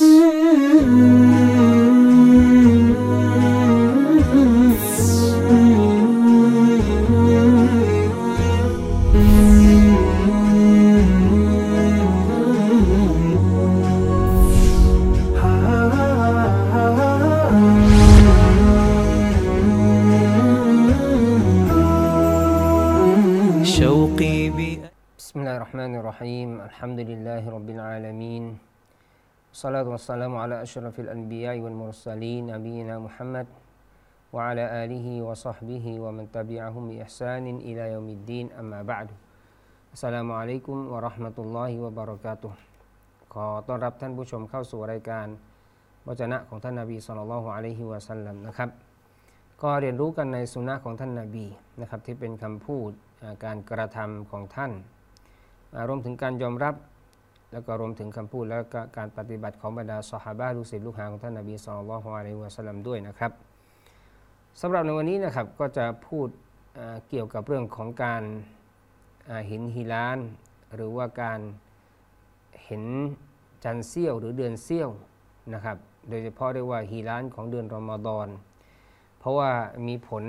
Mm-hmm. والصلاة والسلام على أشرف الأنبياء والمرسلين نبينا محمد وعلى آله وصحبه ومن تبعهم بإحسان إلى يوم الدين أما بعد السلام عليكم ورحمة الله وبركاته ขอต้อนรับท่านผู้ชมเข้าสู่รายการวจนะของท่านนาบีสุลต่านละฮ์อะลัยฮิวะสัลลัมนะครับ ก็เรียนรู้กันในสุนนะของท่านนาบีนะครับที่เป็นคำพูดอ่าการกระทำของท่านอ่ารวมถึงการยอมรับ แล้วก็รวมถึงคำพูดแล้วก็การปฏิบัติของบรรดาสหาบะลูกศิษย์ลูกหาของท่านนาบีสุลต่านละฮ์อะลัยฮิวะสัลลัมด้วยนะครับสำหรับในวันนี้นะครับก็จะพูดเกี่ยวกับเรื่องของการเห็นฮิลาน หรือว่าการเห็นจันเสี้ยวหรือเดือนเสี้ยวนะครับโดยเฉพาะเรียกว่าฮิลานของเดือนรอมฎอนเพราะว่ามีผล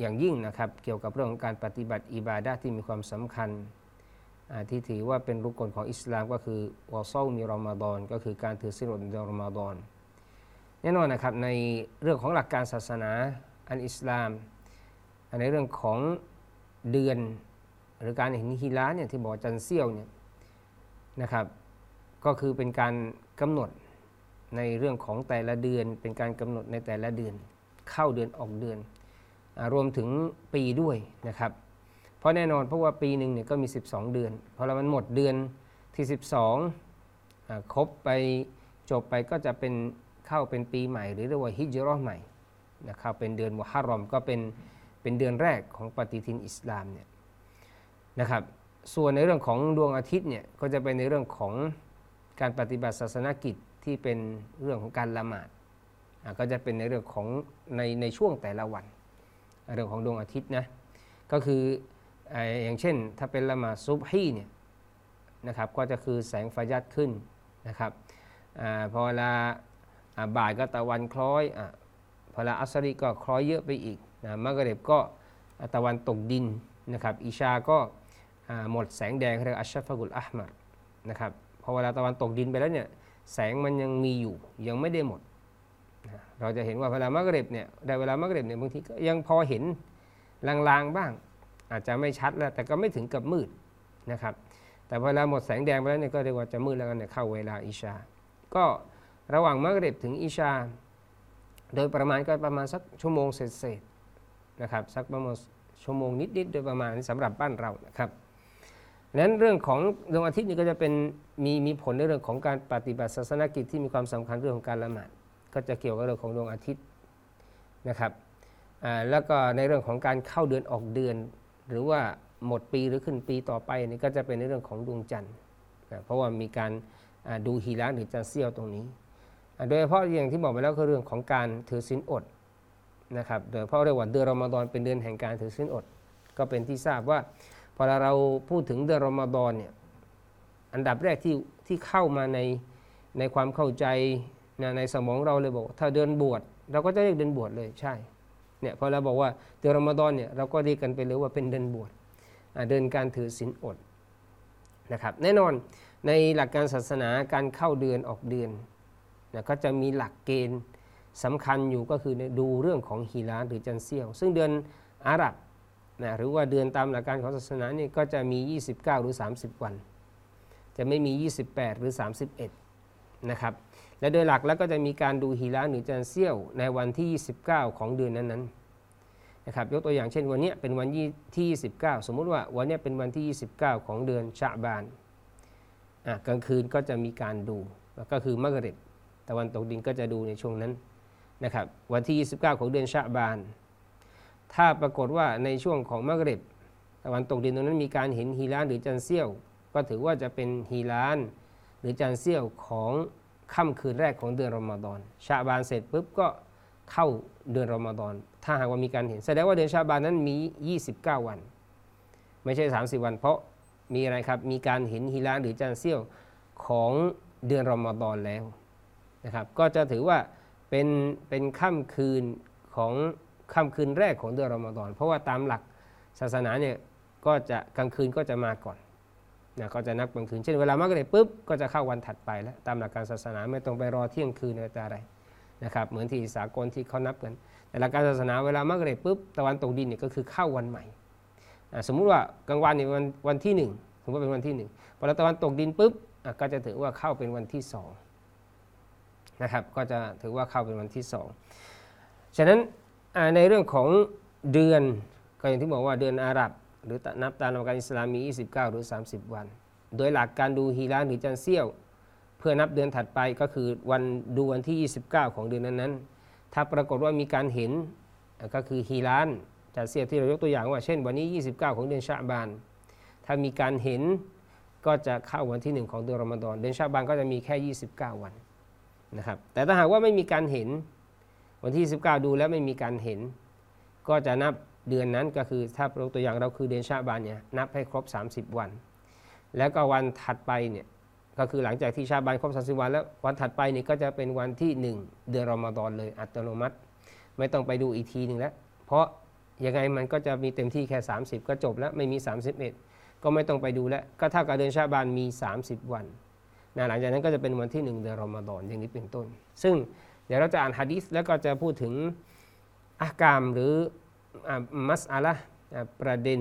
อย่างยิ่งนะครับเกี่ยวกับเรื่องของการปฏิบัติอิบาดะที่มีความสำคัญ ที่ถือว่าเป็นรุกลของอิสลามก็คือวอซามีรอมฎอนก็คือการถือศีลอดในรอมฎอนแน่นอนนะครับในเรื่องของหลักการศาสนาอันอิสลาม ในเรื่องของเดือนหรือการเห็นฮิลาเนี่ยที่บอกจันเสี้ยวเนี่ยนะครับก็คือเป็นการกำหนดในเรื่องของแต่ละเดือน เป็นการกำหนดในแต่ละเดือน เข้าเดือนออกเดือนอรวมถึงปีด้วยนะครับ เพราะแน่นอนเพราะว่าปีหนึ่งเนี่ยก็มี 12 เดือน พอเรามันหมดเดือนที่ 12อ่าครบไปจบไปก็จะเป็นเข้าเป็นปีใหม่หรือเรียกว่าฮิจราะห์ใหม่นะครับเป็นเดือนมุฮัรรอมก็เป็นเป็นเดือนแรกของปฏิทินอิสลามเนี่ยนะครับส่วนในเรื่องของดวงอาทิตย์เนี่ยก็จะเป็นในเรื่องของการปฏิบัติศาสนกิจที่เป็นเรื่องของการละหมาดก็จะเป็นในเรื่องของในในช่วงแต่ละวัน เรื่องของดวงอาทิตย์นะก็คือ อย่างเช่น ถ้าเป็นละหมาดซุบฮีเนี่ยนะครับก็จะคือแสงฟายัดขึ้นนะครับอพอเวลาบ่ายก็ตะวันคล้อยอพอเวลาอัสรีก็คล้อยเยอะไปอีกนะมักริบก็ตะวันตกดินนะครับอิชาก็หมดแสงแดงเรียกอัชฟะกุลอัลมัดนะครับพอเวลาตะวันตกดินไปแล้วเนี่ยแสงมันยังมีอยู่ยังไม่ได้หมด เราจะเห็นว่าเวลามักริบเนี่ยได้เวลามักริบเนี่ยบางทีก็ยังพอเห็นลางๆบ้าง อาจจะไม่ชัดแล้วแต่ก็ไม่ถึงกับมืดนะครับ แต่เวลาหมดแสงแดงไปแล้วเนี่ยก็เรียกว่าจะมืดแล้วกันเนี่ยเข้าเวลาอิชา ก็ระหว่างมักริบถึงอิชา โดยประมาณก็ประมาณสักชั่วโมงเศษๆนะครับสักประมาณชั่วโมงนิดๆโดยประมาณนี้สำหรับบ้านเรานะครับดังนั้นเรื่องของดวงอาทิตย์นี่ก็จะเป็นมีมีผลในเรื่องของการปฏิบัติศาสนกิจที่มีความสำคัญเรื่องของการละหมาดก็จะเกี่ยวกับเรื่องของดวงอาทิตย์นะครับแล้วก็ในเรื่องของการเข้าเดือนออกเดือน หรือว่าหมดปีหรือขึ้นปีต่อไปนี่ก็จะเป็นในเรื่องของดวงจันทร์นะเพราะว่ามีการดูฮีระหรือจันทร์เสี้ยวตรงนี้ โดยเฉพาะอย่างที่บอกไปแล้วคือเรื่องของการถือศีลอดนะครับโดยเฉพาะเรียกว่าเดือนรอมฎอนเป็นเดือนแห่งการถือศีลอด ก็เป็นที่ทราบว่าพอเราพูดถึงเดือนรอมฎอนเนี่ยอันดับแรกที่ที่เข้ามาในในความเข้าใจในสมองเราเลยบอก ถ้าเดินบวชเราก็จะเรียกเดินบวชเลยใช่ เนี่ยพอเราบอกว่าเดือนรอมฎอนเนี่ยเราก็เรียกกันไปเลยว่าเป็นเดินบวชเดินการถือศีลอดนะครับแน่นอนในหลักการศาสนาการเข้าเดือนออกเดือนนะก็จะมีหลักเกณฑ์สำคัญอยู่ก็คือดูเรื่องของฮีลาหรือจันเสี้ยว ซึ่งเดือนอาหรับนะหรือว่าเดือนตามหลักการของศาสนาเนี่ยก็จะมี 29 หรือ 30 วัน จะไม่มี 28 หรือ 31 นะครับ และโดยหลักแล้วก็จะมีการดูฮีระหรือจันเสี้ยวในวันที่ 29 ของเดือนนั้นๆนะครับยกตัวอย่างเช่นวันนี้เป็นวันที่ 29 สมมุติว่าวันนี้เป็นวันที่ 29 ของเดือนชะบานอะกลางคืนก็จะมีการดูก็คือมกริบตะวันตกดินก็จะดูในช่วงนั้นนะครับวันที่ 29 ของเดือนชะบาน ถ้าปรากฏว่าในช่วงของมกริบตะวันตกดินตรงนั้นมีการเห็นฮีระหรือจันเสี้ยว ก็ถือว่าจะเป็นฮีรานหรือจันเสี้ยวของ ค่ำคืนแรกของเดือนรอมฎอนชาบานเสร็จปุ๊บก็เข้าเดือนรอมฎอนถ้าหากว่ามีการเห็นแสดงว่าเดือนชาบานนั้นมี 29 วัน ไม่ใช่ 30 วัน เพราะมีอะไรครับมีการเห็นฮิลาหรือจันเสี้ยวของเดือนรอมฎอนแล้วนะครับก็จะถือว่าเป็นเป็นค่ำคืนของค่ำคืนแรกของเดือนรอมฎอนเพราะว่าตามหลักศาสนาเนี่ยก็จะกลางคืนก็จะมาก่อน นะก็จะนับกลางคืน เช่นเวลามักริบปุ๊บก็จะเข้าวันถัดไปแล้วตามหลักการศาสนาไม่ต้องไปรอเที่ยงคืนอะไรต่อะไรนะครับเหมือนที่สากลที่เขานับกัน แต่หลักการศาสนาเวลามักริบปุ๊บตะวันตกดินเนี่ยก็คือเข้าวันใหม่อะสมมุติว่ากลางวันเนี่ยวันวันที่หนึ่งสมมติว่าเป็นวันที่หนึ่งพอเราตะวันตกดินปุ๊บก็จะถือว่าเข้าเป็นวันที่สองนะครับก็จะถือว่าเข้าเป็นวันที่สองฉะนั้นในเรื่องของเดือนก็อย่างที่บอกว่าเดือนอาหรับ หรือนับตามหลักการอิสลามมี 29 หรือ 30 วัน โดยหลักการดูฮีรานหรือจันเซี่ยว เพื่อนับเดือนถัดไปก็คือวันดูวันที่ 29 ของเดือนนั้นๆ ถ้าปรากฏว่ามีการเห็นก็คือฮีรานจันเซี่ยวที่เรายกตัวอย่างว่า เช่น วันนี้ 29 ของเดือนชะบาน ถ้ามีการเห็นก็จะเข้าวันที่ 1 ของเดือนรอมฎอนเดือนชะบานก็จะมีแค่ 29 วันนะครับแต่ถ้าหากว่าไม่มีการเห็นวันที่ 19 ดูแล้วไม่มีการเห็น ก็จะนับ เดือนนั้นก็คือถ้ายกตัวอย่างเราคือเดือนชาบานเนี่ยนับให้ครบ 30 วัน แล้วก็วันถัดไปเนี่ยก็คือหลังจากที่ชาบานครบ 30 วันแล้ววันถัดไปนี่ก็จะเป็นวันที่ 1 เดือนรอมฎอนเลยอัตโนมัติ ไม่ต้องไปดูอีกทีหนึ่งแล้ว เพราะยังไงมันก็จะมีเต็มที่แค่ 30 ก็จบแล้วไม่มี 31 ก็ไม่ต้องไปดูแล้ว ก็เท่ากับเดือนชาบานมี 30 วันนะหลังจากนั้นก็จะเป็นวันที่ 1 เดือนรอมฎอนอย่างนี้เป็นต้น ซึ่งเดี๋ยวเราจะอ่านฮะดิษแล้วก็จะพูดถึงอากามหรือ มัสอาละห์อ่าประเด็น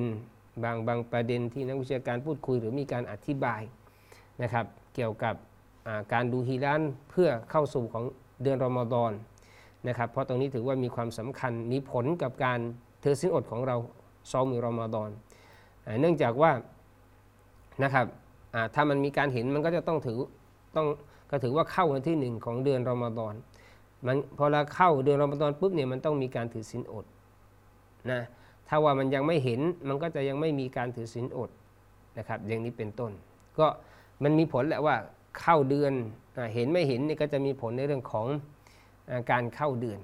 บางบางประเด็นที่นักวิชาการพูดคุยหรือมีการอธิบายนะครับ เกี่ยวกับการดูฮีรานเพื่อเข้าสู่ของเดือนรอมฎอนนะครับ เพราะตรงนี้ถือว่ามีความสำคัญมีผลกับการถือสินอดของเราซอมือรอมฎอนเนื่องจากว่านะครับถ้ามันมีการเห็นมันก็จะต้องถือต้องก็ถือว่าเข้าวันที่หนึ่งของเดือนรอมฎอนมันพอเราเข้าเดือนรอมฎอนปุ๊บเนี่ยมันต้องมีการถือสินอด นะถ้าว่ามันยังไม่เห็นมันก็จะยังไม่มีการถือศีลอดนะครับอย่างนี้เป็นต้น ก็มันมีผลแหละว่าเข้าเดือนอเห็นไม่เห็นนี่ก็จะมีผลในเรื่องของอการเข้าเดือน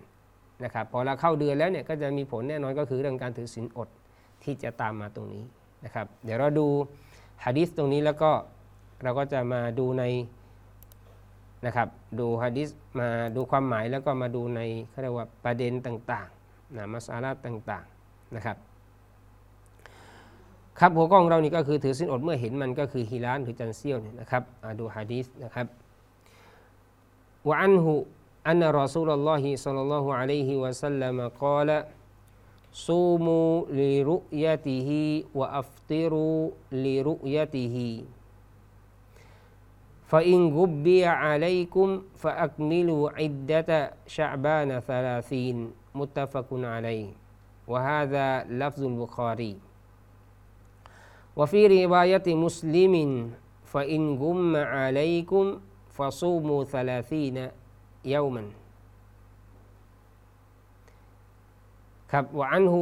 นะครับพอเราเข้าเดือนแล้วเนี่ยก็จะมีผลแน่นอนก็คือเรื่องการถือศีลอดที่จะตามมาตรงนี้นะครับเดี๋ยวเราดูฮะดิษตรงนี้แล้วก็เราก็จะมาดูในนะครับดูฮะดิษมาดูความหมายแล้วก็มาดูในเขาเรียกว่าประเด็นต่างๆนะมัสอาลาต่างๆ นะครับครับหัวข้อของเรานี่ก็คือถือศีลอดเมื่อเห็นมันก็คือฮิลาลหรือจันทร์เสี้ยวเนี่ยนะครับดูฮะดีสนะครับوعنه أن رسول الله صلى الله عليه وسلمกล่าวصوموا لرؤيته وأفطروا لرؤيته فإن غبي عليكم فأكملوا العدةชะบานซะลาซีนมุตตะฟักุนอะลัยฮิ وهذا لفظ البخاري وفي رواية مسلم فإن غم عليكم فصوموا ثلاثين يوما ครับวะอันหุ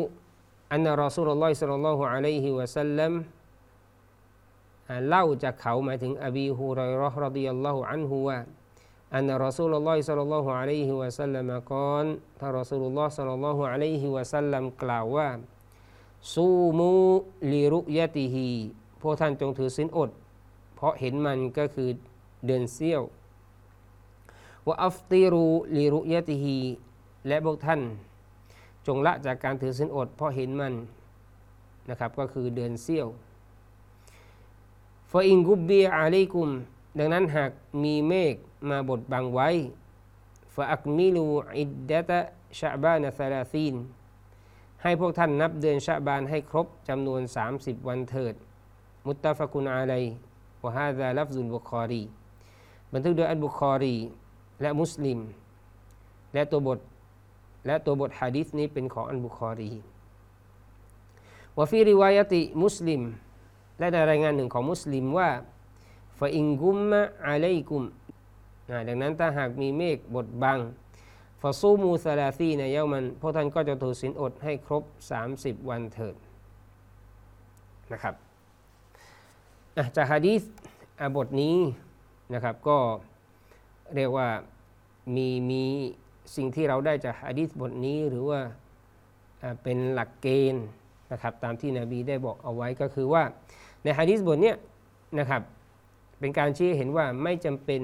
อันนรอซูลุลลอฮิสัลลัลลอฮุอะลัยฮิวะสัลลัมอ่าเล่าจากเขาหมายถึงอบีฮุไรเราะห์รดิยัลลอฮุอันฮุว่า อันรอซูลุลลอฮิสัลลัลลอฮุอะลัยฮิวะสัลลัมกล่าวท่านรอซูลุลลอฮ์สัลลัลลอฮุอะลัยฮิวะสัลลัมกล่าวว่าซูมูลิรุยะติฮีพวกท่านจงถือศีลอด เพราะเห็นมันก็คือเดือนเสี้ยวว่าอัฟติรูลิรุยะติฮีและพวกท่าน จงละจากการถือศีลอด เพราะเห็นมันนะครับก็คือเดือนเสี้ยวفإن غبي عليكم ดังนั้นหากมีเมฆมาบดบังไว้فأكملوا عدة شعبان ثلاثينให้พวกท่านนับเดือนชะบานให้ครบจำนวน 30 วันเถิด متفق عليه وهذا لفظ البخاري บันทึกโดยอัลบุคอรี และมุสลิม และตัวบท และตัวบทฮะดิษนี้เป็นของอัลบุคอรีวะฟีริวายติมุสลิม และในรายงานหนึ่งของมุสลิมว่า ฟาอิงกุมมะอะลัยกุมอ่าดังนั้นถ้าหากมีเมฆบดบังฟาซูมูซาลาซีในเยามันพวกท่านก็จะถือศีลอดให้ครบ 30 วันเถิดนะครับจากฮะดีษบทนี้นะครับก็เรียกว่ามีมีสิ่งที่เราได้จากฮะดีษบทนี้หรือว่าเป็นหลักเกณฑ์นะครับตามที่นบีได้บอกเอาไว้ก็คือว่าในฮะดีษบทเนี้ยนะครับ เป็นการชี้เห็นว่าไม่จำเป็น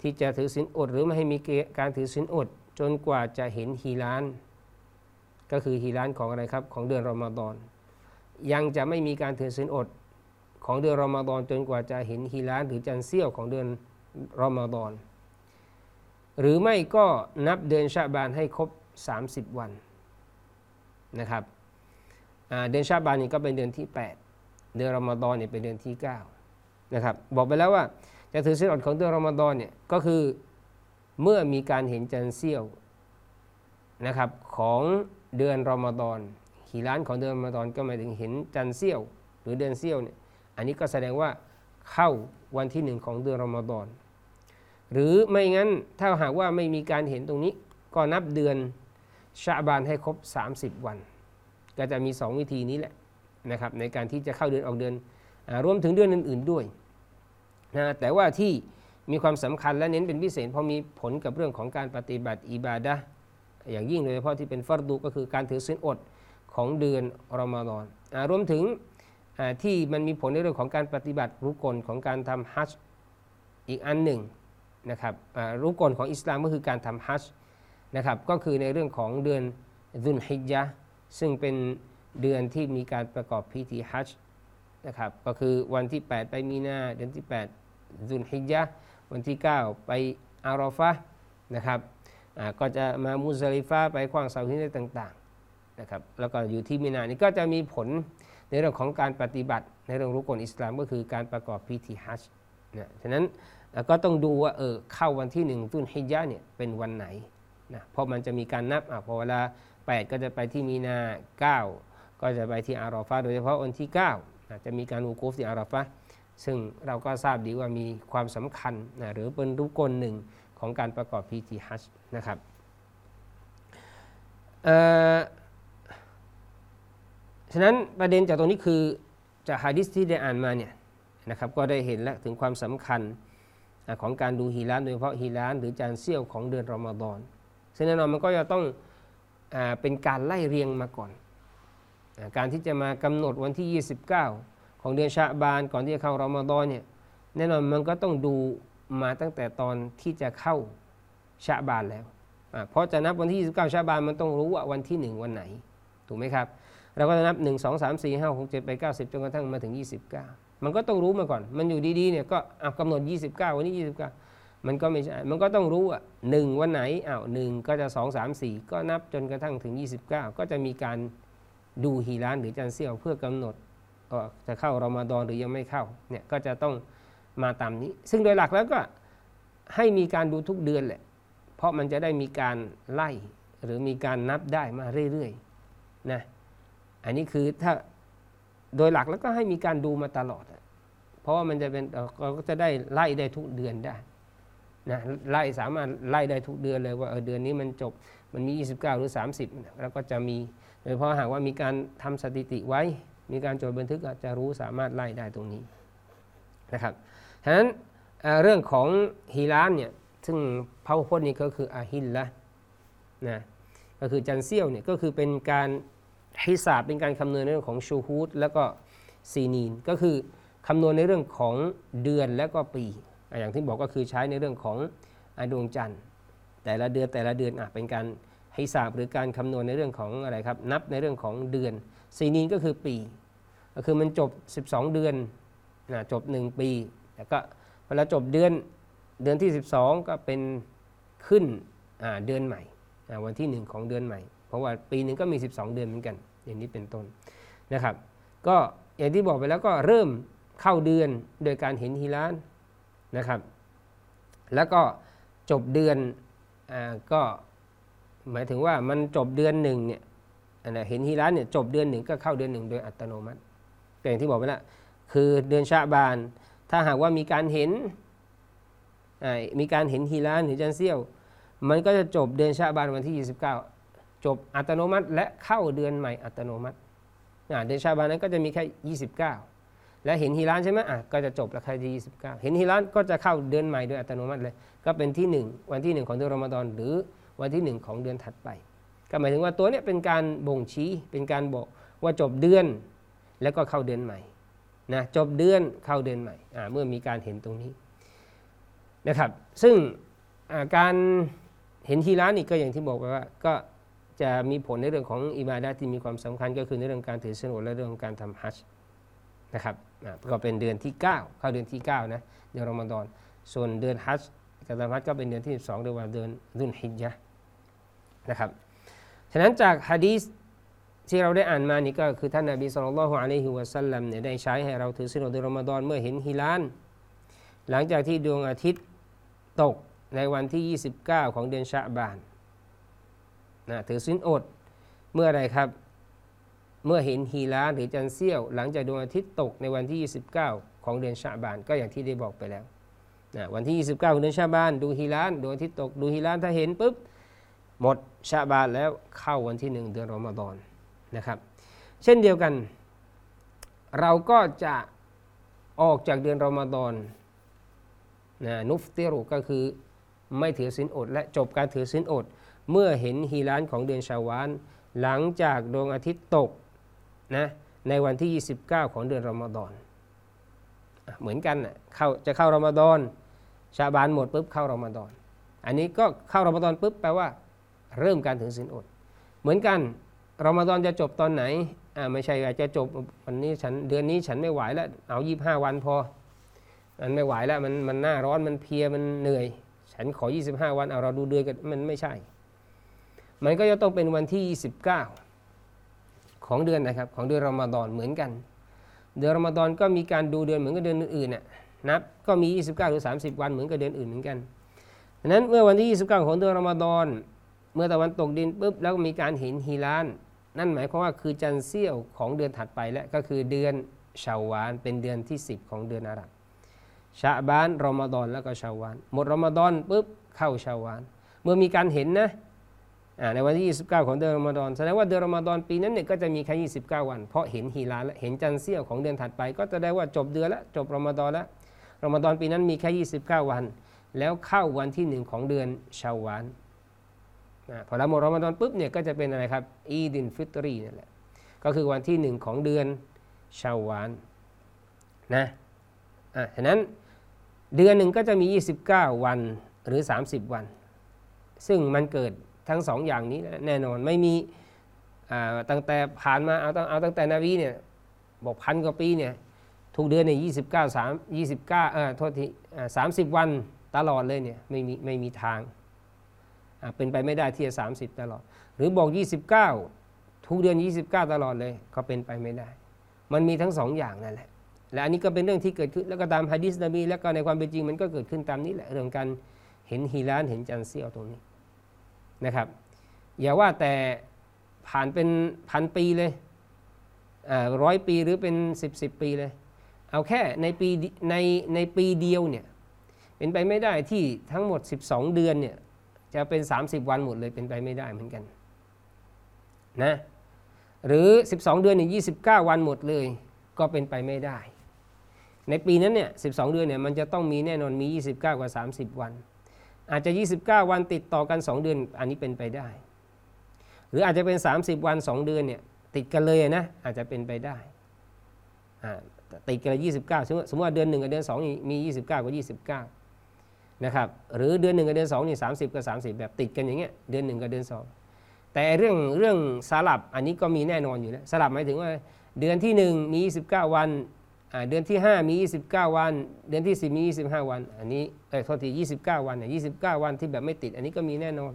ที่จะถือศีลอด หรือไม่ให้มีการถือศีลอด จนกว่าจะเห็นฮีราน ก็คือฮีรานของอะไรครับของเดือนรอมฎอนยังจะไม่มีการถือศีลอดของเดือนรอมฎอนจนกว่าจะเห็นฮีรานหรือจันเซี่ยวของเดือนรอมฎอนหรือไม่ก็นับเดือนชาบานให้ครบ 30 วันนะครับเดือนชาบานนี่ก็เป็นเดือนที่ 8 เดือนรอมฎอนเนี่ยเป็นเดือนที่ 9 นะครับบอกไปแล้วว่าจะถือศีลอดของเดือนรอมฎอนเนี่ยก็คือเมื่อมีการเห็นจันเซี่ยวนะครับของเดือนรอมฎอนขีร้านของเดือนรอมฎอนก็หมายถึงเห็นจันเซี่ยว หรือเดือนเซี่ยวเนี่ยอันนี้ก็แสดงว่าเข้าวันที่หนึ่งของเดือนรอมฎอนหรือไม่งั้นถ้าหากว่าไม่มีการเห็นตรงนี้ ก็นับเดือนชาบานให้ครบ 30 วัน ก็จะมี 2 วิธีนี้แหละนะครับในการที่จะเข้าเดือนออกเดือนอรวมถึงเดือนอื่น ๆด้วย นะแต่ว่าที่มีความสำคัญและเน้นเป็นพิเศษเพราะมีผลกับเรื่องของการปฏิบัติอิบาดะอย่างยิ่งโดยเฉพาะที่เป็นฟัรดูก็คือการถือศีลอดของเดือนรอมฎอนรวมถึงที่มันมีผลในเรื่องของการปฏิบัติรุกลของการทำฮัจอีกอันหนึ่งนะครับรุกลของอิสลามก็คือการทำฮัจนะครับก็คือในเรื่องของเดือนดุนฮิจยะซึ่งเป็นเดือนที่มีการประกอบพิธีฮัจนะครับก็คือวันที่ 8 ไปมีนาเดือนที่ 8 ดุนฮิจยะวันที่ 9 ไปอารอฟะนะครับก็จะมามุสลิฟาไปขว้างเสาหินต่างๆนะครับแล้วก็อยู่ที่มินานี่ก็จะมีผลในเรื่องของการปฏิบัติในเรื่องรุกลอิสลามก็คือการประกอบพิธีฮัจนะฉะนั้นก็ต้องดูว่าเออเข้าวันที่หนึ่งตุนฮิยะเนี่ยเป็นวันไหนนะเพราะมันจะมีการนับอะพอเวลา 8 ก็จะไปที่มีนา 9 ก็จะไปที่อารอฟะโดยเฉพาะวันที่9นะจะมีการอูกูฟที่อารอฟะ ซึ่งเราก็ทราบดีว่ามีความสำคัญนะหรือเป็นรุกลหนึ่งของการประกอบพิธีฮัจนะครับฉะนั้นประเด็นจากตรงนี้คือจากฮะดิษที่ได้อ่านมาเนี่ยนะครับก็ได้เห็นแล้วถึงความสำคัญของการดูฮีรานโดยเฉพาะฮีรานหรือจานเซี่ยวของเดือนรอมฎอนซึ่งแน่นอนมันก็จะต้องอเป็นการไล่เรียงมาก่อน การที่จะมากำหนดวันที่ 29 ของเดือนชาบานก่อนที่จะเข้ารอมฎอนเนี่ยแน่นอนมันก็ต้องดูมาตั้งแต่ตอนที่จะเข้าชาบานแล้ว เพราะจะนับวันที่ 29 ชาบานมันต้องรู้ว่าวันที่ 1 วันไหน ถูกไหมครับ เราก็จะนับ 1 2 3 4 5 6 7ไป90จนกระทั่งมาถึง 29 มันก็ต้องรู้มาก่อน มันอยู่ดีๆเนี่ยก็กำหนด 29 วันนี้ 29 มันก็ไม่ใช่ มันก็ต้องรู้อะหนึ่งวันไหนอ้าวหนึ่งก็จะ 2 3 4 ก็นับจนกระทั่งถึง 29 ก็จะมีการดูฮีรานหรือจันเซียวเพื่อกำหนด จะเข้ารอมฎอนหรือยังไม่เข้าเนี่ยก็จะต้องมาตามนี้ ซึ่งโดยหลักแล้วก็ให้มีการดูทุกเดือนแหละ เพราะมันจะได้มีการไล่หรือมีการนับได้มาเรื่อยๆนะอันนี้คือถ้าโดยหลักแล้วก็ให้มีการดูมาตลอด เพราะว่ามันจะเป็นเราก็จะได้ไล่ได้ทุกเดือนได้นะไล่สามารถไล่ได้ทุกเดือนเลยว่าเออเดือนนี้มันจบมันมี 29 หรือ 30 แล้วก็จะมีโดยเพราะหากว่ามีการทำสถิติไว้ มีการจดบันทึกจะรู้สามารถไล่ได้ตรงนี้นะครับฉะนั้นเรื่องของฮิลานเนี่ยซึ่งพระพุทธนี่ก็คืออาฮิลละนะก็คือจันเซียวเนี่ยก็คือเป็นการฮิสาบเป็นการคำนวณในเรื่องของชูฮูดแล้วก็ซีนีน ก็คือคำนวณในเรื่องของเดือนแล้วก็ปี อย่างที่บอกก็คือใช้ในเรื่องของดวงจันทร์ แต่ละเดือนแต่ละเดือนอะเป็นการฮิสาบหรือการคำนวณในเรื่องของอะไรครับนับในเรื่องของเดือนซีนีนก็คือปี ก็คือมันจบ 12 เดือนนะจบ 1 ปี แล้วก็เวลาจบเดือนเดือนที่ 12 ก็เป็นขึ้นเดือนใหม่ วันที่ 1 ของเดือนใหม่ เพราะว่าปีหนึ่งก็มี 12 เดือนเหมือนกัน อย่างนี้เป็นต้นนะครับ ก็อย่างที่บอกไปแล้วก็เริ่มเข้าเดือนโดยการเห็นฮิลานนะครับ แล้วก็จบเดือนอก็หมายถึงว่ามันจบเดือนหนึ่งเนี่ยเห็นฮิลานเนี่ยจบเดือนหนึ่งก็เข้าเดือนหนึ่งโดยอัตโนมัติ อย่างที่บอกไปแล้วคือเดือนชาบาน ถ้าหากว่ามีการเห็นมีการเห็นฮีรานหรือจันเซียว มันก็จะจบเดือนชาบานวันที่ 29 จบอัตโนมัติ และเข้าเดือนใหม่อัตโนมัติเดือนชาบานนั้นก็จะมีแค่ 29 และเห็นฮีรานใช่ไหมก็จะจบแล้วแค่ที่ 29 เห็นฮีรานก็จะเข้าเดือนใหม่โดยอัตโนมัติเลย ก็เป็นที่ 1 วันที่ 1 ของเดือนรอมฎอนหรือวันที่ 1 ของเดือนถัดไป ก็หมายถึงว่าตัวนี้เป็นการบ่งชี้เป็นการบอกว่าจบเดือน แล้วก็เข้าเดือนใหม่นะจบเดือนเข้าเดือนใหม่เมื่อมีการเห็นตรงนี้นะครับซึ่งการเห็นฮีรานี่ก็อย่างที่บอกไปว่าก็จะมีผลในเรื่องของอิบาดะที่มีความสำคัญก็คือในเรื่องการถือศีลอดและเรื่องของการทำฮัจญ์นะครับก็เป็นเดือนที่ 9 เข้าเดือนที่9นะเดือนรอมฎอนส่วนเดือนฮัจญ์การทำฮัจญ์ก็เป็นเดือนที่ 12เรียกว่าเดือนดุลฮิจญะนะครับฉะนั้นจากฮะดีษ ที่เราได้อ่านมานี่ก็คือท่านนบีสุลต่านละฮ์อะลัยฮิวะสัลลัมเนี่ยได้ใช้ให้เราถือศีลอดเดือนรอมฎอนเมื่อเห็นฮิลาลหลังจากที่ดวงอาทิตย์ตกในวันที่ 29 ของเดือนชะบานนะถือศีลอดเมื่อไรครับ เมื่อเห็นฮีลาลหรือจันเสี้ยว หลังจากดวงอาทิตย์ตกในวันที่ 29 ของเดือนชะบานก็อย่างที่ได้บอกไปแล้วนะวันที่ 29 ของเดือนชะบานดูฮีลาลดวงอาทิตย์ตกดูฮีลาลถ้าเห็นปุ๊บหมดชาบานแล้วเข้าวันที่หนึ่งเดือนรอมฎอน นะครับ เช่นเดียวกัน เราก็จะออกจากเดือนรอมฎอนนะนุฟติรุก็คือไม่ถือศีลอด และจบการถือศีลอด เมื่อเห็นฮีรานของเดือนชาวาน หลังจากดวงอาทิตย์ตกนะในวันที่ 29 ของเดือนรอมฎอนเหมือนกันน่ะเข้าจะเข้ารอมฎอนชาบานหมดปุ๊บเข้ารอมฎอน อันนี้ก็เข้ารอมฎอนปุ๊บแปลว่า เริ่มการถือศีลอด เหมือนกัน รอมฎอนจะจบตอนไหนอ่าไม่ใช่ว่าจะจบวันนี้ฉันเดือนนี้ฉันไม่ไหวแล้วเอายี่บห้าวันพอมันไม่ไหวแล้วมันมันหน้าร้อนมันเพลียมันเหนื่อย ฉันขอ 25 วันเอาเราดูเดือนกันมันไม่ใช่ มันก็จะต้องเป็นวันที่ 29 ของเดือนนะครับ ของเดือนรอมฎอนเหมือนกัน เดือนรอมฎอนก็มีการดูเดือนเหมือนกับเดือนอื่นๆน่ะนับก็มี 29 หรือ 30 วันเหมือนกับเดือนอื่นเหมือนกันดังนั้นเมื่อวันที่ 29 ของเดือนรอมฎอนเมื่อตะวันตกดินปุ๊บแล้วมีการเห็นฮีราน นั่นหมายความว่าคือจันทร์เสี้ยวของเดือนถัดไปแล้วก็คือเดือนชาวานเป็นเดือนที่ 10 ของเดือนอาหรับชาบานรอมฎอนแล้วก็ชาวานหมดรอมฎอนปุ๊บเข้าชาวาน เมื่อมีการเห็นนะในวันที่ 29 ของเดือนรอมฎอนแสดงว่าเดือนรอมฎอนปีนั้นเนี่ยก็จะมีแค่29 วัน เพราะเห็นฮีราและเห็นจันทร์เสี้ยวของเดือนถัดไป ก็จะได้ว่าจบเดือนล้วจบรอมฎอนล้วรอมฎอนปีนั้นมีแค่ 29 วัน แล้วเข้าวันที่หนึ่งของเดือนเชาวาล นะพอหมดรอมฎอนปุ๊บเนี่ยก็จะเป็นอะไรครับอีดิลฟิตรีนี่แหละก็คือวันที่หนึ่งของเดือนเชาวาลนะอะฉะนั้นเดือนหนึ่งก็จะมี 29 วันหรือ 30 วัน ซึ่งมันเกิดทั้งสองอย่างนี้แน่นอนไม่มีอ่าตั้งแต่ผ่านมาเอาตั้งเอาตั้งแต่นบีเนี่ยบอกพันกว่าปีเนี่ยทุกเดือนเนี่ยยี่สิบเก้าสามยี่สิบเก้าเออโทษทีสามสิบวันตลอดเลยเนี่ยไม่มีไม่มีทาง เป็นไปไม่ได้ที่จะ 30 ตลอด หรือบอก 29 ทุกเดือน 29 ตลอดเลยก็เป็นไปไม่ได้ มันมีทั้งสองอย่างนั่นแหละและอันนี้ก็เป็นเรื่องที่เกิดขึ้นแล้วก็ตามฮะดิษนบีแล้วก็ในความเป็นจริงมันก็เกิดขึ้นตามนี้แหละเรื่องการเห็นฮีรานเห็นจันทร์เสี้ยวตรงนี้นะครับ อย่าว่าแต่ผ่านเป็นพันปีเลยร้อยปีหรือเป็นสิบสิบปีเลย เอาแค่ในปีในในปีเดียวเนี่ยเป็นไปไม่ได้ที่ทั้งหมด 12 เดือนเนี่ย จะเป็น 30 วันหมดเลยเป็นไปไม่ได้เหมือนกันนะหรือ 12 เดือนเนี่ย29วันหมดเลย ก็เป็นไปไม่ได้ ในปีนั้นเนี่ย12เดือนเนี่ยมันจะต้องมีแน่นอนมี 29 กว่า 30 วัน อาจจะ 29 วันติดต่อกัน 2 เดือนอันนี้เป็นไปได้ หรืออาจจะเป็น 30 วัน 2 เดือนเนี่ยติดกันเลยนะอาจจะเป็นไปได้ติดกันยี่สิบเลย29สมมติว่าเดือนหนึ่งกับเดือน2มี29กว่า29 นะครับหรือเดือนหนึ่งกับเดือนสองนี่สามสิบกับสามสิบแบบติดกันอย่างเงี้ยเดือนหนึ่งกับเดือนสองแต่เรื่องเรื่องสลับอันนี้ก็มีแน่นอนอยู่แล้วสลับหมายถึงว่าเดือนที่หนึ่งมี 29 วันเดือนที่ 5 มี 29 วัน เดือนที่ 10 มี 25 วัน อันนี้เออโทษที29 วันเนี่ย29 วันที่แบบไม่ติด อันนี้ก็มีแน่นอน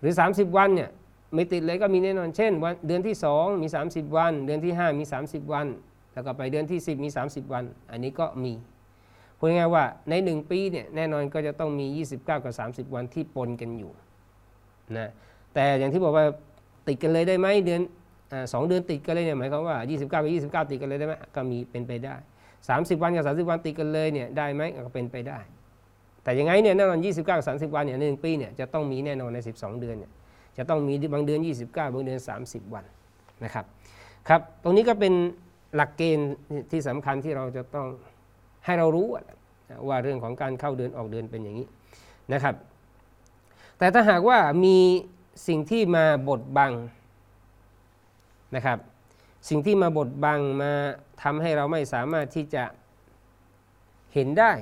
หรือ 30 วันเนี่ยไม่ติดเลยก็มีแน่นอน เช่นวันเดือนที่ 2 มี 30 วัน เดือนที่ 5 มี 30 วัน แล้วก็ไปเดือนที่ 10 มี 30 วัน อันนี้ก็มี พูดง่ายว่าใน 1 ปีเนี่ยแน่นอนก็จะต้องมี 29 กับ 30 วันที่ปนกันอยู่นะแต่อย่างที่บอกว่าติดกันเลยได้ไหมเดือนสองเดือนติดกันเลยเนี่ยหมายความว่า 29กับ29 ติดกันเลยได้ไหมก็มีเป็นไปได้ 30 วันกับ30 วันติดกันเลยเนี่ยได้ไหมก็เป็นไปได้ แต่ยังไงเนี่ยแน่นอน 29กับ30 วันเนี่ยหนึ่งปีเนี่ยจะต้องมีแน่นอนใน 12 เดือนเนี่ยจะต้องมีบางเดือน 29 บางเดือน 30 วันนะครับครับตรงนี้ก็เป็นหลักเกณฑ์ที่สำคัญที่เราจะต้อง ให้เรารู้ว่าเรื่องของการเข้าเดือนออกเดือนเป็นอย่างนี้นะครับ แต่ถ้าหากว่ามีสิ่งที่มาบดบังนะครับ สิ่งที่มาบดบังมาทำให้เราไม่สามารถที่จะเห็นได้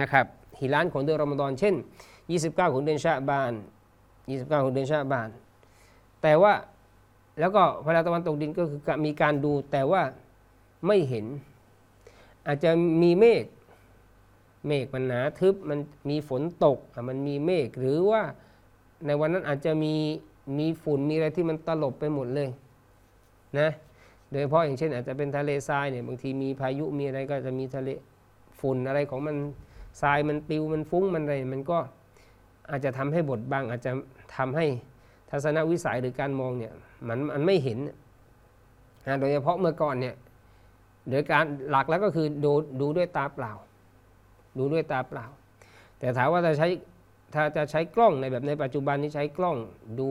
นะครับฮิลานของเดือนรอมฎอนเช่น 29 ของเดือนชาบาน 29 ของเดือนชาบาน แต่ว่าแล้วก็เวลาตะวันตกดินก็คือมีการดูแต่ว่าไม่เห็น อาจจะมีเมฆเมฆมันหนาทึบมันมีฝนตกอะมันมีเมฆหรือว่าในวันนั้นอาจจะมีมีฝุ่นมีอะไรที่มันตลบไปหมดเลยนะโดยเฉพาะอย่างเช่น อาจจะเป็นทะเลทรายเนี่ยบางทีมีพายุมีอะไรก็จะมีทะเลฝุ่นอะไรของมันทรายมันปิวมันฟุ้งมันอะไรมันก็อาจจะทำให้บดบังอาจจะทำให้ทัศนวิสัยหรือการมองเนี่ยมันมันไม่เห็นนะโดยเฉพาะเมื่อก่อนเนี่ย โดยการหลักแล้วก็คือดูดูด้วยตาเปล่า ดูด้วยตาเปล่า แต่ถามว่าจะใช้ถ้าจะใช้กล้องในแบบในปัจจุบันนี้ใช้กล้องดู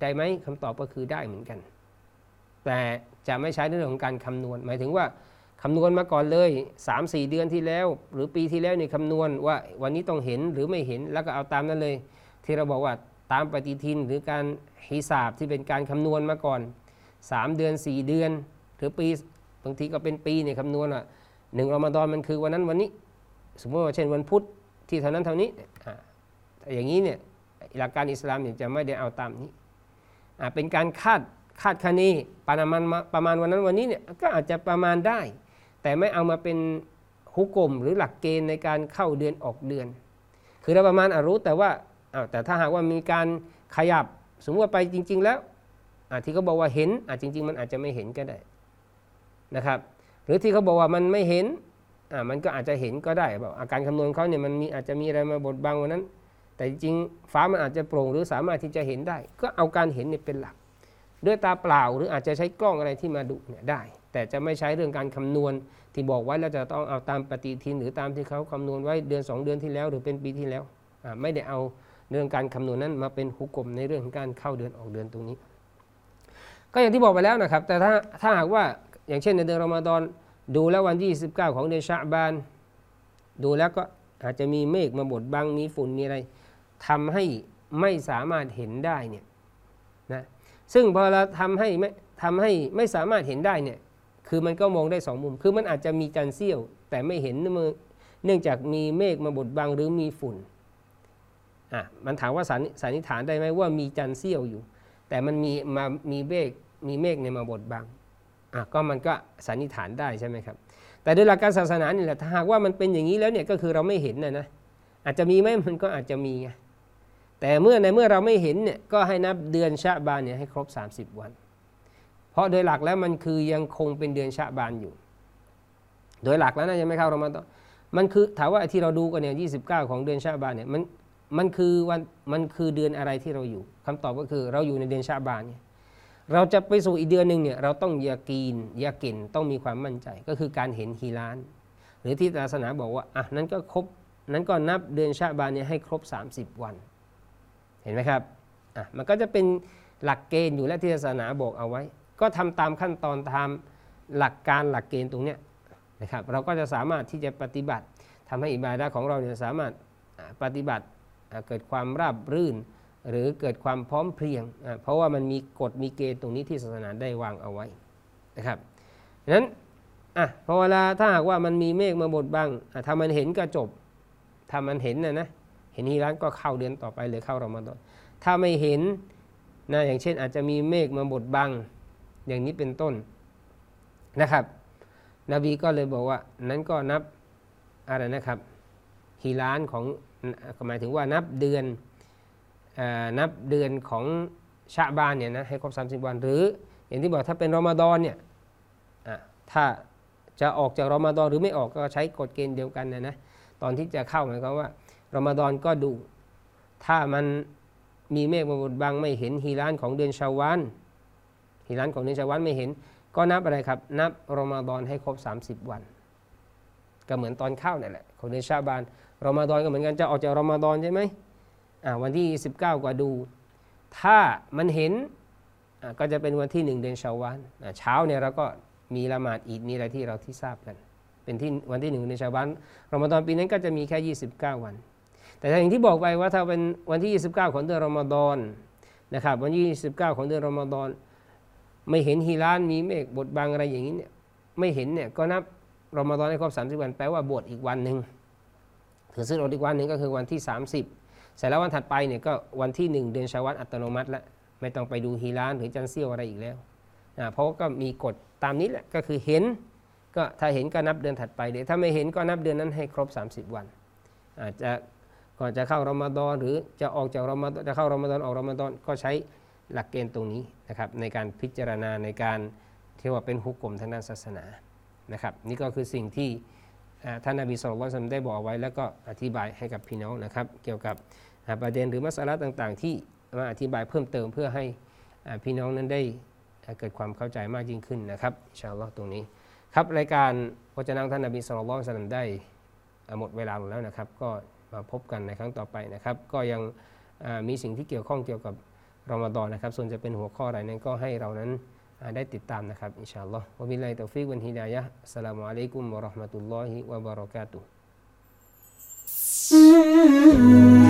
ได้ไหมคำตอบก็คือได้เหมือนกัน แต่จะไม่ใช้ในเรื่องของการคำนวณ หมายถึงว่าคำนวณมาก่อนเลย 3-4 เดือนที่แล้ว หรือปีที่แล้วนี่คำนวณว่าวันนี้ต้องเห็นหรือไม่เห็นแล้วก็เอาตามนั้นเลย ที่เราบอกว่าตามปฏิทินหรือการฮิสาบที่เป็นการคำนวณมาก่อน 3 เดือน 4 เดือน หรือปี บางทีก็เป็นปีเนี่ยคำนวณว่าหนึ่งรอมฎอนมันคือวันนั้นวันนี้ สมมติว่าเช่นวันพุธที่เท่านั้นเท่านี้อ่อย่างนี้เนี่ยหลักการอิสลามเนี่ยจะไม่ได้เอาตามนี้เป็นการคาดคาดคะเนประมาณประมาณวันนั้นวันนี้เนี่ยก็อาจจะประมาณได้ แต่ไม่เอามาเป็นฮุกกลมหรือหลักเกณฑ์ในการเข้าเดือนออกเดือน คือเราประมาณอารู้แต่ว่าอาแต่ถ้าหากว่ามีการขยับสมมติว่าไปจริง ๆ แล้วที่เขาบอกว่าเห็นอ่าจริง ๆ มันอาจจะไม่เห็นก็ได้ นะครับ หรือที่เขาบอกว่ามันไม่เห็นอ่ามันก็อาจจะเห็นก็ได้บอกอาการคำนวณเขาเนี่ยมันมีอาจจะมีอะไรมาบดบังวันนั้น แต่จริงฟ้ามันอาจจะโปร่งหรือสามารถที่จะเห็นได้ ก็เอาการเห็นเนี่ยเป็นหลัก ด้วยตาเปล่าหรืออาจจะใช้กล้องอะไรที่มาดูเนี่ยได้ แต่จะไม่ใช้เรื่องการคำนวณที่บอกไว้แล้วจะต้องเอาตามปฏิทิน หรือตามที่เขาคำนวณไว้เดือน 2 เดือนที่แล้ว หรือเป็นปีที่แล้วอ่าไม่ได้เอาเรื่องการคำนวณนั้นมาเป็นหุกกลมในเรื่องของการเข้าเดือนออกเดือนตรงนี้ ก็อย่างที่บอกไปแล้วนะครับ แต่ถ้าถ้าหากว่า อย่างเช่นในเดือนรอมฎอนดูแล้ววันที่ 29 ของเดือนชะบาน ดูแล้วก็อาจจะมีเมฆมาบดบังมีฝุ่นมีอะไรทำให้ไม่สามารถเห็นได้เนี่ยนะซึ่งพอเราทำให้ไม่ทำให้ไม่สามารถเห็นได้เนี่ยคือมันก็มองได้สองมุม คือมันอาจจะมีจันเสี้ยว แต่ไม่เห็นเนื่องจากมีเมฆมาบดบังหรือมีฝุ่นอะมันถามว่าสันนิษฐานได้ไหมว่ามีจันเสี้ยวอยู่ แต่มันมีมามีเมฆมีเมฆเนี่ยมาบดบัง ก็มันก็สันนิษฐานได้ใช่ไหมครับ แต่โดยหลักการศาสนาเนี่แหละถ้าหากว่ามันเป็นอย่างนี้แล้วเนี่ยก็คือเราไม่เห็นนะนะอาจจะมีไหมมันก็อาจจะมีไงแต่เมื่อในเมื่อเราไม่เห็นเนี่ยก็ให้นับเดือนชะบานเนี่ยให้ครบ 30 วัน เพราะโดยหลักแล้วมันคือยังคงเป็นเดือนชะบานอยู่ โดยหลักแล้วนะยังไม่เข้ารอมฎอนมันคือถามว่าที่เราดูกันเนี่ย29ของเดือนชะบานเนี่ยมันมันคือวันมันคือเดือนอะไรที่เราอยู่คำตอบก็คือเราอยู่ในเดือนชะบานเนี่ย เราจะไปสู่อีกเดือนหนึ่งเนี่ยเราต้องยากีนยาก่นต้องมีความมั่นใจก็คือการเห็นฮีราน หรือที่ศาสนาบอกว่าอะนั้นก็ครบนั้นก็นับเดือนชาบานเนี่ยให้ครบ 30 วัน เห็นไหมครับอะมันก็จะเป็นหลักเกณฑ์อยู่แล้วที่ศาสนาบอกเอาไว้ ก็ทำตามขั้นตอนตามหลักการหลักเกณฑ์ตรงเนี้ยนะครับเราก็จะสามารถที่จะปฏิบัติทำให้อิบาดะของเราเนี่ยสามารถปฏิบัติเกิดความราบรื่น หรือเกิดความพร้อมเพรียง เพราะว่ามันมีกฎมีเกณฑ์ตรงนี้ที่ศาสนาได้วางเอาไว้นะครับดังนั้นอะพอเวลาถ้าหากว่ามันมีเมฆมาบดบังถ้ามันเห็นก็จบถ้ามันเห็นนะนะเห็นฮีรันก็เข้าเดือนต่อไปเลยเข้ารอมฎอนถ้าไม่เห็นนะอย่างเช่นอาจจะมีเมฆมาบดบังอย่างนี้เป็นต้นนะครับ นบีก็เลยบอกว่านั้นก็นับอะไรนะครับฮีรานของหมายถึงว่านับเดือน นับเดือนของชาบานเนี่ยนะให้ครบ 30 วัน หรืออย่างที่บอกถ้าเป็นรอมฎอนเนี่ยถ้าจะออกจากรอมฎอนหรือไม่ออกก็ใช้กฎเกณฑ์เดียวกันนะนะตอนที่จะเข้าหมายความว่ารอมฎอนก็ดู ถ้ามันมีเมฆมาบดบังไม่เห็นฮีรานของเดือนชาวานฮีรานของเดือนชาวานไม่เห็น ก็นับอะไรครับ นับรอมฎอนให้ครบ 30 วัน ก็เหมือนตอนเข้านี่แหละของเดือนชาบานรอมฎอนก็เหมือนกันจะออกจากรอมฎอนใช่ไหม วันที่ 19 กว่าดู ถ้ามันเห็นก็จะเป็นวันที่หนึ่งเดือนชาวานเช้าเนี่ยเราก็มีละหมาดอีดมีอะไรที่เราที่ทราบกัน เป็นที่วันที่หนึ่งเดือนชาวานรอมฎอนปีนั้นก็จะมีแค่ 29 วัน แต่อย่างที่บอกไปว่าถ้าเป็นวันที่ 29 ของเดือนรอมฎอนนะครับวันที่29 ของเดือนรอมฎอนไม่เห็นฮีรานมีเมฆบทบางอะไรอย่างนี้เนี่ยไม่เห็นเนี่ยก็นับรอมฎอนให้ครบ30 วันแปลว่าบวชอีกวันหนึ่งถือศีลอดอีกวันหนึ่งก็คือวันที่ 30 เสร็จแล้ววันถัดไปเนี่ยก็วันที่ 1 เดือนชาวัตอัตโนมัติแล้วไม่ต้องไปดูฮีรานหรือจันเซียวอะไรอีกแล้วนะเพราะว่าก็มีกฎตามนี้แหละก็คือเห็นก็ถ้าเห็นก็นับเดือนถัดไปเดี๋ยวถ้าไม่เห็นก็นับเดือนนั้นให้ครบ 30 วัน อาจจะก่อนจะเข้ารอมฎอนหรือจะออกจากรอมฎอนจะเข้ารอมฎอนออกรอมฎอนก็ใช้หลักเกณฑ์ตรงนี้นะครับในการพิจารณาในการที่ว่าเป็นฮุกกลมทางด้านศาสนานะครับ นี่ก็คือสิ่งที่ ท่านนบี صلى الله عليه وسلم ได้บอกไว้ แล้วก็อธิบายให้กับพี่น้องนะครับ เกี่ยวกับประเด็นหรือมัสอะละฮ์ต่างๆ ที่มาอธิบายเพิ่มเติมเพื่อให้พี่น้องนั้นได้เกิดความเข้าใจมากยิ่งขึ้นนะครับإن شاء الله ตรงนี้ครับรายการวจนะของท่านนบี صلى الله عليه وسلم ได้หมดเวลาลงแล้วนะครับ ก็มาพบกันในครั้งต่อไปนะครับ ก็ยังมีสิ่งที่เกี่ยวข้องเกี่ยวกับรอมฎอนนะครับ ส่วนจะเป็นหัวข้ออะไรนั้นก็ให้เรานั้น ได้ติดตามนะครับإن شاء الله وبالله التوفيق والهداية السلام عليكم ورحمة الله وبركاته์